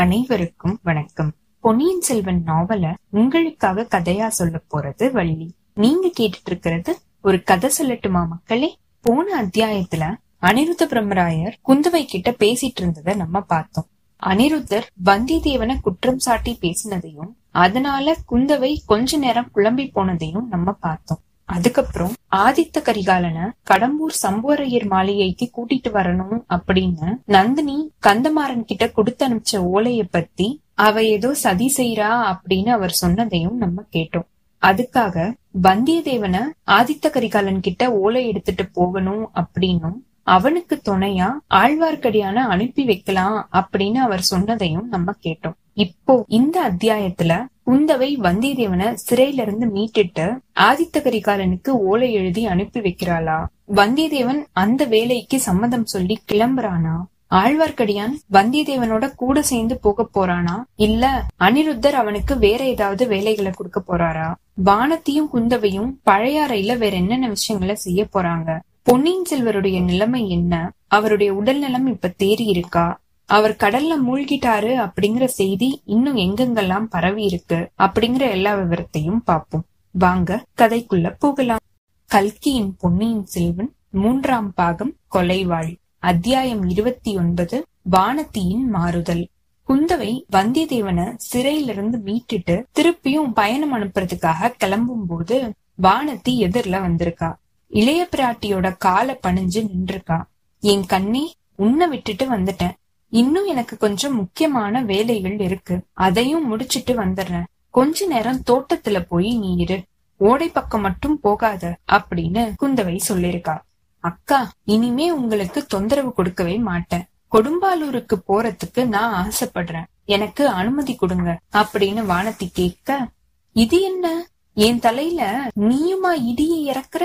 அனைவருக்கும் வணக்கம். பொன்னியின் செல்வன் நாவல உங்களுக்காக கதையா சொல்ல போறது வள்ளி. நீங்க கேட்டுட்டு இருக்கிறது ஒரு கதை சொல்லட்டுமா மக்களே? போன அத்தியாயத்துல அனிருத்த பிரம்மராயர் குந்தவை கிட்ட பேசிட்டு இருந்ததை நம்ம பார்த்தோம். அனிருத்தர் வந்தியத்தேவனை குற்றம் சாட்டி பேசினதையும் அதனால குந்தவை கொஞ்ச நேரம் குழம்பி போனதையும் நம்ம பார்த்தோம். அதுக்கப்புறம் ஆதித்த கரிகாலனை கடம்பூர் சம்புவரையர் மாளிகைக்கு கூட்டிட்டு வரணும் அப்படின்னு நந்தினி கந்தமாறன் கிட்ட கொடுத்து அனுப்பிச்ச ஓலைய பத்தி அவ ஏதோ சதி செய்யறா அப்படின்னு அவர் சொன்னதையும் நம்ம கேட்டோம். அதுக்காக வந்தியத்தேவனை ஆதித்த கரிகாலன் கிட்ட ஓலை எடுத்துட்டு போகணும் அப்படின்னும் அவனுக்கு துணையா ஆழ்வார்க்கடியான அனுப்பி வைக்கலாம் அப்படின்னு அவர் சொன்னதையும் நம்ம கேட்டோம். இப்போ இந்த அத்தியாயத்துல குந்தவை வந்தியத்தேவனை சிறையில இருந்து மீட்டுட்டு ஆதித்த கரிகாலனுக்கு ஓலை எழுதி அனுப்பி வைக்கிறாளா? வந்தியத்தேவன் அந்த வேலைக்கு சம்மதம் சொல்லி கிளம்புறானா? ஆழ்வார்க்கடியான் வந்தியத்தேவனோட கூட சேர்ந்து போக போறானா? இல்ல அனிருத்தர் அவனுக்கு வேற ஏதாவது வேலைகளை கொடுக்க போறாரா? வானத்தையும் குந்தவையும் பழையாறையில வேற என்னென்ன விஷயங்களை செய்ய போறாங்க? பொன்னியின் செல்வருடைய நிலைமை என்ன? அவருடைய உடல் நலம் இப்ப தேறி இருக்கா? அவர் கடல்ல மூழ்கிட்டாரு அப்படிங்கிற செய்தி இன்னும் எங்கெங்கெல்லாம் பரவி இருக்கு அப்படிங்கிற எல்லா விவரத்தையும் பார்ப்போம். வாங்க கதைக்குள்ள போகலாம். கல்கியின் பொன்னியின் செல்வன் மூன்றாம் பாகம் கொலைவாள். அத்தியாயம் இருபத்தி ஒன்பது வானத்தியின் மாறுதல். குந்தவை வந்தியத்தேவனை சிறையிலிருந்து மீட்டுட்டு திருப்பியும் பயணம் அனுப்புறதுக்காக கிளம்பும் போது வானத்தி எதிர்ல வந்திருக்கா. இளைய பிராட்டியோட காலை பணிஞ்சு நின்றுருக்கா என் கண்ணே உன்னை விட்டுட்டு வந்துட்டேன். இன்னும் எனக்கு கொஞ்சம் முக்கியமான வேலைகள் இருக்கு. அதையும் முடிச்சிட்டு வந்துடுறேன். கொஞ்ச நேரம் தோட்டத்துல போய் நீ இரு. ஓடை பக்கம் மட்டும் போகாத அப்படின்னு குந்தவை சொல்லிருக்கா அக்கா இனிமே உங்களுக்கு தொந்தரவு கொடுக்கவே மாட்டேன். கொடும்பாலூருக்கு போறதுக்கு நான் ஆசைப்படுறேன். எனக்கு அனுமதி கொடுங்க அப்படின்னு வானத்தி கேட்க இது என்ன? என் தலையில நீயுமா இடியை இறக்குற?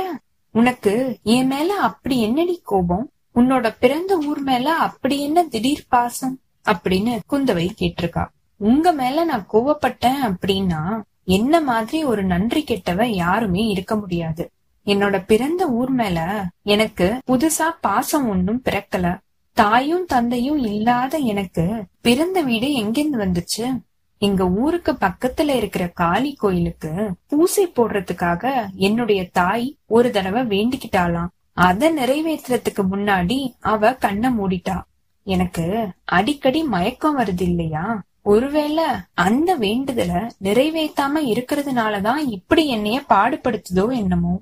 உனக்கு என் மேல அப்படி என்னடி கோபம்? உன்னோட பிறந்த ஊர் மேல அப்படி என்ன திடீர் பாசம் அப்படின்னு குந்தவை கேட்டிருக்கா. உங்க மேல நான் கோவப்பட்டேன் அப்படின்னா என்ன மாதிரி ஒரு நன்றி கெட்டவ யாருமே இருக்க முடியாது. என்னோட பிறந்த ஊர் மேல எனக்கு புதுசா பாசம் ஒன்னும் பிறக்கல. தாயும் தந்தையும் இல்லாத எனக்கு பிறந்த வீடு எங்கிருந்து வந்துச்சு? எங்க ஊருக்கு பக்கத்துல இருக்கிற காளி கோயிலுக்கு பூசை போடுறதுக்காக என்னுடைய தாய் ஒரு தடவை வேண்டிக்கிட்டாலாம் அத நிறைவேற்றுறதுக்கு முன்னாடி அவ கண்ண மூடிட்டா. எனக்கு அடிக்கடி மயக்கம் வருது இல்லையா ஒருவேளை அந்த வேண்டுதல நிறைவேற்றாம இருக்கிறதுனாலதான் இப்படி என்னைய பாடுபடுத்துதோ என்னமோ.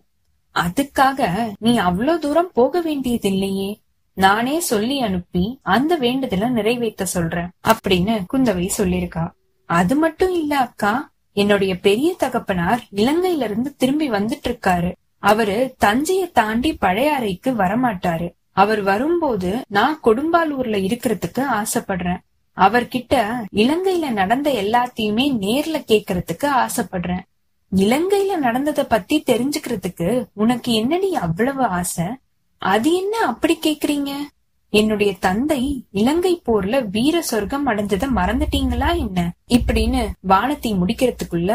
அதுக்காக நீ அவ்வளவு தூரம் போக வேண்டியது இல்லையே நானே சொல்லி அனுப்பி அந்த வேண்டுதல நிறைவேற்ற சொல்றேன் அப்படின்னு குந்தவை சொல்லிருக்கா அது மட்டும் இல்ல அக்கா என்னுடைய பெரிய தகப்பனார் இலங்கையில இருந்து திரும்பி வந்துட்டு இருக்காரு. அவரு தஞ்சையை தாண்டி பழையாறைக்கு வரமாட்டாரு. அவர் வரும்போது நான் கொடும்பாலூர்ல இருக்கிறதுக்கு ஆசைப்படுறேன். அவர்கிட்ட இலங்கையில நடந்த எல்லாத்தையுமே நேர்ல கேக்குறதுக்கு ஆசைப்படுறேன். இலங்கையில நடந்தத பத்தி தெரிஞ்சுக்கிறதுக்கு உனக்கு என்னடி அவ்வளவு ஆசை? அது என்ன அப்படி கேக்குறீங்க? என்னுடைய தந்தை இலங்கை போர்ல வீர சொர்க்கம் அடைஞ்சத மறந்துட்டீங்களா என்ன? இப்படின்னு வானத்தை முடிக்கிறதுக்குள்ள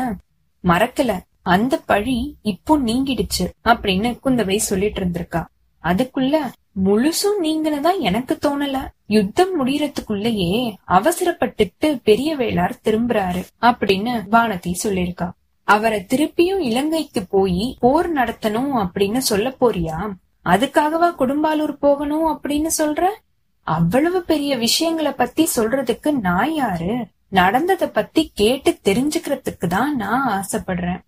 மறக்கல. அந்த பழி இப்போ நீங்கிடுச்சு அப்படின்னு குந்தவை சொல்லிட்டு இருந்திருக்கா. அதுக்குள்ள முழுசும் நீங்கனதான் எனக்கு தோணல. யுத்தம் முடியறதுக்குள்ளேயே அவசரப்பட்டுட்டு பெரிய வேளார் திரும்புறாரு அப்படின்னு வானதி சொல்லிருக்கா அவரை திருப்பியும் இலங்கைக்கு போய் போர் நடத்தணும் அப்படின்னு சொல்ல போறியா? அதுக்காகவா குடும்பாலூர் போகணும் அப்படின்னு சொல்ற? அவ்வளவு பெரிய விஷயங்களை பத்தி சொல்றதுக்கு நான் யாரு? நடந்தத பத்தி கேட்டு தெரிஞ்சுக்கிறதுக்கு தான் நான் ஆசைப்படுறேன்.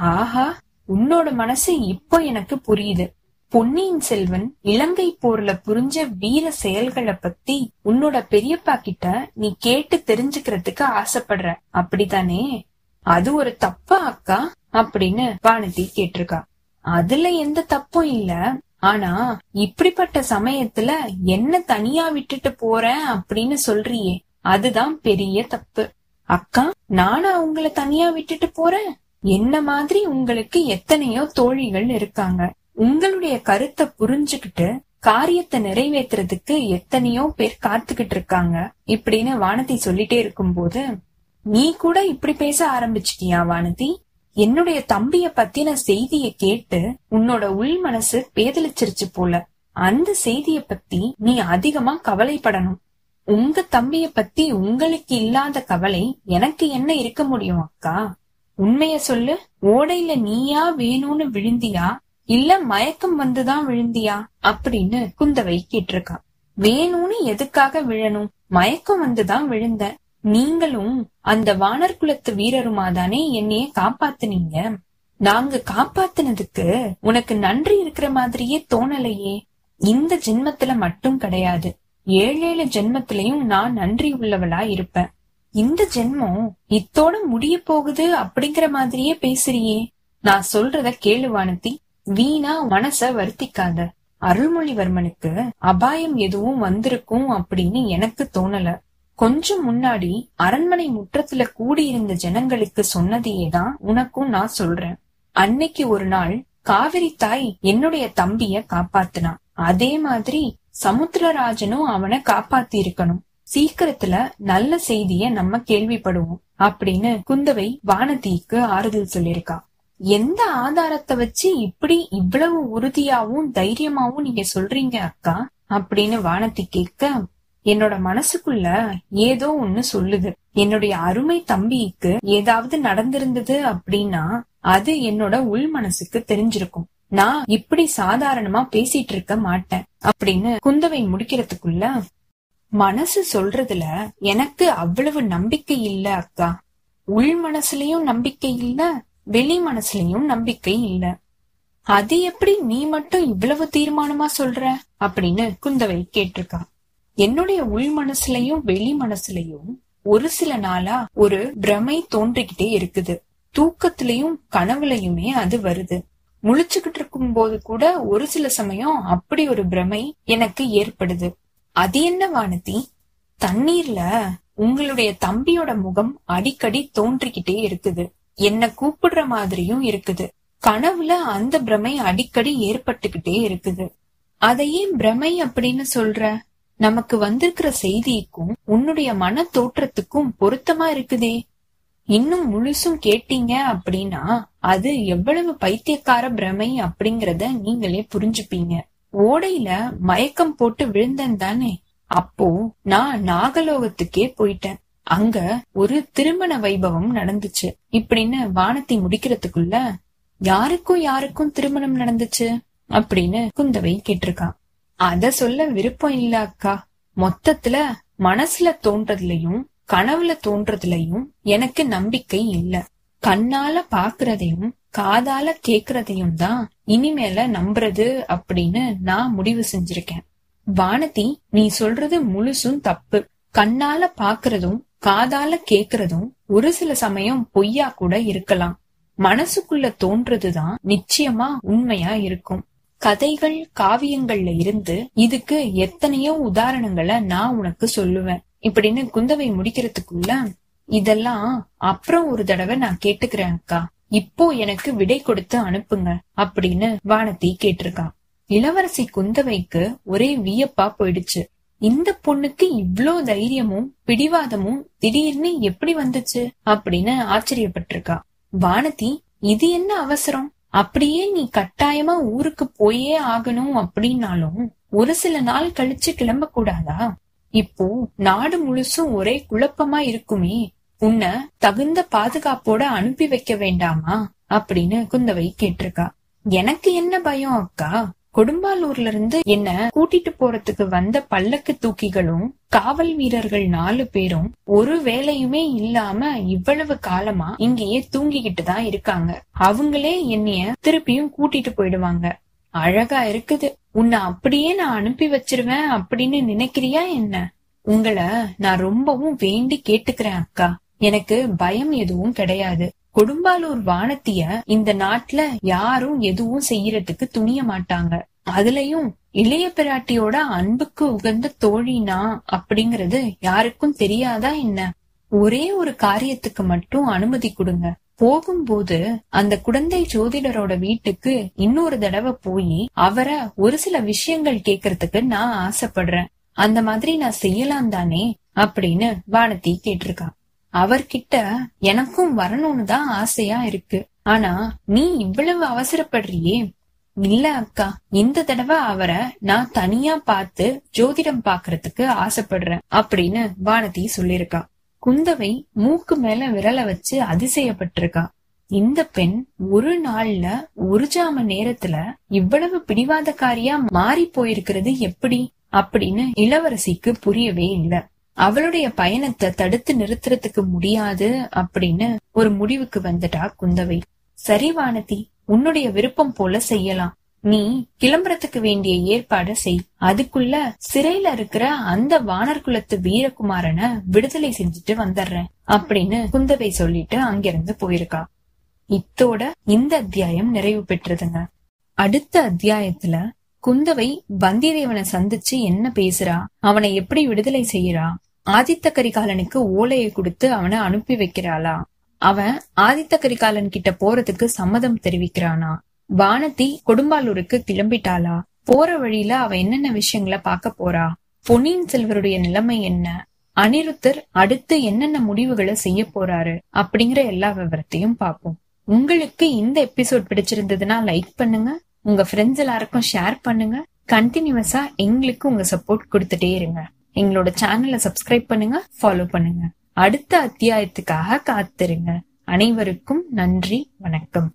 ஆஹா உன்னோட மனசு இப்போ எனக்கு புரியுது. பொன்னியின் செல்வன் இலங்கை போர்ல புரிஞ்ச வீர செயல்களை பத்தி உன்னோட பெரியப்பா கிட்ட நீ கேட்டு தெரிஞ்சுக்கிறதுக்கு ஆசைப்படுற. அப்படித்தானே? அது ஒரு தப்பா அக்கா? அப்படின்னு வானதி கேட்டிருக்கா. அதுல எந்த தப்பும் இல்ல. ஆனா இப்படிப்பட்ட சமயத்துல என்ன தனியா விட்டுட்டு போறேன் அப்படின்னு சொல்றியே. அதுதான் பெரிய தப்பு. அக்கா நானா உங்களை தனியா விட்டுட்டு போறேன்? என்ன மாதிரி உங்களுக்கு எத்தனையோ தோழிகள் இருக்காங்க. உங்களுடைய கருத்தை புரிஞ்சுகிட்டு காரியத்தை நிறைவேற்றுறதுக்கு எத்தனையோ பேர் காத்துக்கிட்டு இருக்காங்க. இப்படின்னு வானதி சொல்லிட்டே இருக்கும்போது நீ கூட இப்படி பேச ஆரம்பிச்சிட்டியா வானதி? என்னுடைய தம்பிய பத்தின செய்திய கேட்டு உன்னோட உள் மனசு பேதலிச்சிருச்சு போல. அந்த செய்திய பத்தி நீ அதிகமா கவலைப்படணும். உங்க தம்பிய பத்தி உங்களுக்கு இல்லாத கவலை எனக்கு என்ன இருக்க முடியும் அக்கா? உண்மைய சொல்லு. ஓடையில நீயா வேணும்னு விழுந்தியா? இல்ல மயக்கம் வந்துதான் விழுந்தியா? அப்படின்னு குந்தவை கேட்டிருக்கா. வேணும்னு எதுக்காக விழணும்? மயக்கம் வந்துதான் விழுந்த. நீங்களும் அந்த வானர் குலத்து வீரருமா தானே என்னைய காப்பாத்துனீங்க. நாங்க காப்பாத்துனதுக்கு உனக்கு நன்றி இருக்கிற மாதிரியே தோணலையே. இந்த ஜென்மத்துல மட்டும் கிடையாது. ஏழேழு ஜென்மத்திலையும் நான் நன்றி உள்ளவளா இருப்பேன். இந்த ஜென்மம் இத்தோட முடிய போகுது அப்படிங்கிற மாதிரியே பேசுறியே. நான் சொல்றத கேளு வானதி. வீணா மனச வருத்திக்காத. அருள்மொழிவர்மனுக்கு அபாயம் எதுவும் வந்திருக்கும் அப்படின்னு எனக்கு தோணல. கொஞ்சம் முன்னாடி அரண்மனை முற்றத்துல கூடியிருந்த ஜனங்களுக்கு சொன்னதையேதான் உனக்கும் நான் சொல்றேன். அன்னைக்கு ஒரு நாள் காவிரி தாய் என்னுடைய தம்பிய காப்பாத்தினான் அதே மாதிரி சமுத்திரராஜனும் அவனை காப்பாத்தி இருக்கணும் சீக்கிரத்துல நல்ல செய்திய நம்ம கேள்விப்படுவோம் அப்படின்னு குந்தவை வானதிக்கு ஆறுதல் சொல்லிருக்கா எந்த ஆதாரத்தை வச்சு இப்படி இவ்வளவு உறுதியாவும் தைரியமாவும் நீங்க சொல்றீங்க அக்கா? அப்படின்னு வானதி கேட்க என்னோட மனசுக்குள்ள ஏதோ ஒண்ணு சொல்லுது. என்னுடைய அருமை தம்பிக்கு ஏதாவது நடந்திருந்தது அப்படின்னா அது என்னோட உள் மனசுக்கு தெரிஞ்சிருக்கும். நான் இப்படி சாதாரணமா பேசிட்டு இருக்க மாட்டேன் அப்படின்னு குந்தவை முடிக்கிறதுக்குள்ள மனசு சொல்றதுல எனக்கு அவ்வளவு நம்பிக்கை இல்ல அக்கா. உள் மனசுலயும் நம்பிக்கை இல்ல வெளி மனசுலயும் நம்பிக்கை இல்ல. அது எப்படி நீ மட்டும் இவ்வளவு தீர்மானமா சொல்ற? அப்படின்னு குந்தவை கேட்டிருக்கா. என்னுடைய உள் மனசுலயும் வெளி மனசுலயும் ஒரு சில நாளா ஒரு பிரமை தோன்றிக்கிட்டே இருக்குது. தூக்கத்திலையும் கனவுலையுமே அது வருது. முழிச்சுக்கிட்டு இருக்கும் போது கூட ஒரு சில சமயம் அப்படி ஒரு பிரமை எனக்கு ஏற்படுது. அது என்ன வானதி? தண்ணீர்ல உங்களுடைய தம்பியோட முகம் அடிக்கடி தோன்றிக்கிட்டே இருக்குது. என்ன கூப்பிடுற மாதிரியும் இருக்குது. கனவுல அந்த பிரமை அடிக்கடி ஏற்பட்டுக்கிட்டே இருக்குது. அதையே பிரமை அப்படின்னு சொல்ற? நமக்கு வந்திருக்கிற செய்திக்கும் உன்னுடைய மன தோற்றத்துக்கும் பொருத்தமா இருக்குதே. இன்னும் முழுசும் கேட்டீங்க அப்படின்னா அது எவ்வளவு பைத்தியக்கார பிரமை அப்படிங்கறத நீங்களே புரிஞ்சுப்பீங்க. ஓடையில மயக்கம் போட்டு விழுந்தேன் தானே. அப்போ நான் நாகலோகத்துக்கே போயிட்டேன். அங்க ஒரு திருமண வைபவம் நடந்துச்சு. இப்படின்னு வானத்தை முடிக்கிறதுக்குள்ள யாருக்கும் யாருக்கும் திருமணம் நடந்துச்சு அப்படின்னு குந்தவை கேட்டிருக்கான். அத சொல்ல விருப்பம் இல்ல அக்கா. மொத்தத்துல மனசுல தோன்றதுலயும் கனவுல தோன்றதுலயும் எனக்கு நம்பிக்கை இல்ல. கண்ணால பாக்குறதையும் காதால கேக்குறதையும் தான் இனிமேல நம்புறது அப்படின்னு நான் முடிவு செஞ்சிருக்கேன். வானதி நீ சொல்றது முழுசும் தப்பு. கண்ணால பாக்குறதும் காதால கேக்குறதும் ஒரு சில சமயம் பொய்யா கூட இருக்கலாம். மனசுக்குள்ள தோன்றதுதான் நிச்சயமா உண்மையா இருக்கும். கதைகள் காவியங்கள்ல இருந்து இதுக்கு எத்தனையோ உதாரணங்களை நான் உனக்கு சொல்லுவேன். இப்படின்னு குந்தவை முடிக்கிறதுக்குள்ள இதெல்லாம் அப்புறம் ஒரு தடவை நான் கேட்டுக்கிறேன் அக்கா. இப்போ எனக்கு விடை கொடுத்து அனுப்புங்க அப்படின்னு வானதி கேட்டிருக்கா. இளவரசி குந்தவைக்கு ஒரே வியப்பா போயிடுச்சு. இந்த பொண்ணுக்கு இவ்ளோ தைரியமும் பிடிவாதமும் திடீர்னு எப்படி வந்துச்சு அப்படின்னு ஆச்சரியப்பட்டிருக்கா. வானதி இது என்ன அவசரம்? அப்படியே நீ கட்டாயமா ஊருக்கு போயே ஆகணும் அப்படின்னாலும் ஒரு சில நாள் கழிச்சு கிளம்ப கூடாதா இப்போ நாடு முழுசும் ஒரே குழப்பமா இருக்குமே உன்னை தகுந்த பாதுகாப்போட அனுப்பி வைக்க வேண்டாமா? அப்படின்னு குந்தவை கேட்டிருக்கா. எனக்கு என்ன பயம் அக்கா? கொடும்பாலூர்ல இருந்து என்ன கூட்டிட்டு போறதுக்கு வந்த பல்லக்கு தூக்கிகளும் காவல் வீரர்கள் நாலு பேரும் ஒரு வேலையுமே இல்லாம இவ்வளவு காலமா இங்கேயே தூங்கிக்கிட்டு தான் இருக்காங்க. அவங்களே என்னைய திருப்பியும் கூட்டிட்டு போயிடுவாங்க. அழகா இருக்குது. உன்னை அப்படியே நான் அனுப்பி வச்சிருவேன் அப்படின்னு நினைக்கிறியா என்ன? உங்களை நான் ரொம்பவும் வேண்டி கேட்டுக்கிறேன் அக்கா. எனக்கு பயம் எதுவும் கிடையாது. கொடும்பாலூர் வானத்திய இந்த நாட்டுல யாரும் எதுவும் செய்யறதுக்கு துணிய மாட்டாங்க. அதுலயும் இளைய பிராட்டியோட அன்புக்கு உகந்த தோழினா அப்படிங்கறது யாருக்கும் தெரியாதா என்ன? ஒரே ஒரு காரியத்துக்கு மட்டும் அனுமதி கொடுங்க. போகும்போது அந்த குழந்தை ஜோதிடரோட வீட்டுக்கு இன்னொரு தடவை போய் அவரை ஒரு சில விஷயங்கள் கேக்குறதுக்கு நான் ஆசைப்படுறேன். அந்த மாதிரி நான் செய்யலாம் தானே? அப்படின்னு வானதி கேட்டிருக்கான் அவர்கிட்ட எனக்கும் வரணும்னு தான் ஆசையா இருக்கு. ஆனா நீ இவ்வளவு அவசரப்படுறியே? இல்ல அக்கா இந்த தடவை அவரை நான் தனியா பார்த்து ஜோதிடம் பாக்குறதுக்கு ஆசைப்படுறேன் அப்படின்னு வானதி சொல்லிருக்கா குந்தவை மூக்கு மேல விரல வச்சு அதிசயப்பட்டிருக்கா. இந்த பெண் ஒரு நாள்ல ஒரு ஜாம நேரத்துல இவ்வளவு பிடிவாதக்காரியா மாறி போயிருக்கிறது எப்படி? அப்படின்னு இளவரசிக்கு புரியவே இல்ல. அவளுடைய பயணத்தை தடுத்து நிறுத்துறதுக்கு முடியாது அப்படின்னு ஒரு முடிவுக்கு வந்துட்டா குந்தவை. சரி வானதி உன்னுடைய விருப்பம் போல செய்யலாம். நீ கிளம்புறதுக்கு வேண்டிய ஏற்பாட செய். அதுக்குள்ள சிறையில இருக்கிற அந்த வானர் குலத்து வீரகுமாரனை விடுதலை செஞ்சுட்டு வந்துடுறேன் அப்படின்னு குந்தவை சொல்லிட்டு அங்கிருந்து போயிருக்கா. இத்தோட இந்த அத்தியாயம் நிறைவு பெற்றதுங்க. அடுத்த அத்தியாயத்துல குந்தவை வந்தியத்தேவனை சந்திச்சு என்ன பேசுறா? அவனை எப்படி விடுதலை செய்யறா? ஆதித்த கரிகாலனுக்கு ஓலையை கொடுத்து அவனை அனுப்பி வைக்கிறாளா? அவன் ஆதித்த கரிகாலன் கிட்ட போறதுக்கு சம்மதம் தெரிவிக்கிறானா? வானதி கொடும்பாலூருக்கு கிளம்பிட்டாளா? போற வழியில அவ என்னென்ன விஷயங்களை பார்க்க போறா? பொன்னியின் செல்வருடைய நிலைமை என்ன? அனிருத்தர் அடுத்து என்னென்ன முடிவுகளை செய்ய போறாரு? அப்படிங்கிற எல்லா விவரத்தையும் பார்ப்போம். உங்களுக்கு இந்த எபிசோட் பிடிச்சிருந்ததுன்னா லைக் பண்ணுங்க. உங்க ஃப்ரெண்ட்ஸ் எல்லாருக்கும் ஷேர் பண்ணுங்க. கண்டினியூஸா எங்களுக்கு உங்க சப்போர்ட் கொடுத்துட்டே இருங்க. எங்களோட சேனலை சப்ஸ்கிரைப் பண்ணுங்க ஃபாலோ பண்ணுங்க. அடுத்த அத்தியாயத்துக்காக காத்திருங்க. அனைவருக்கும் நன்றி வணக்கம்.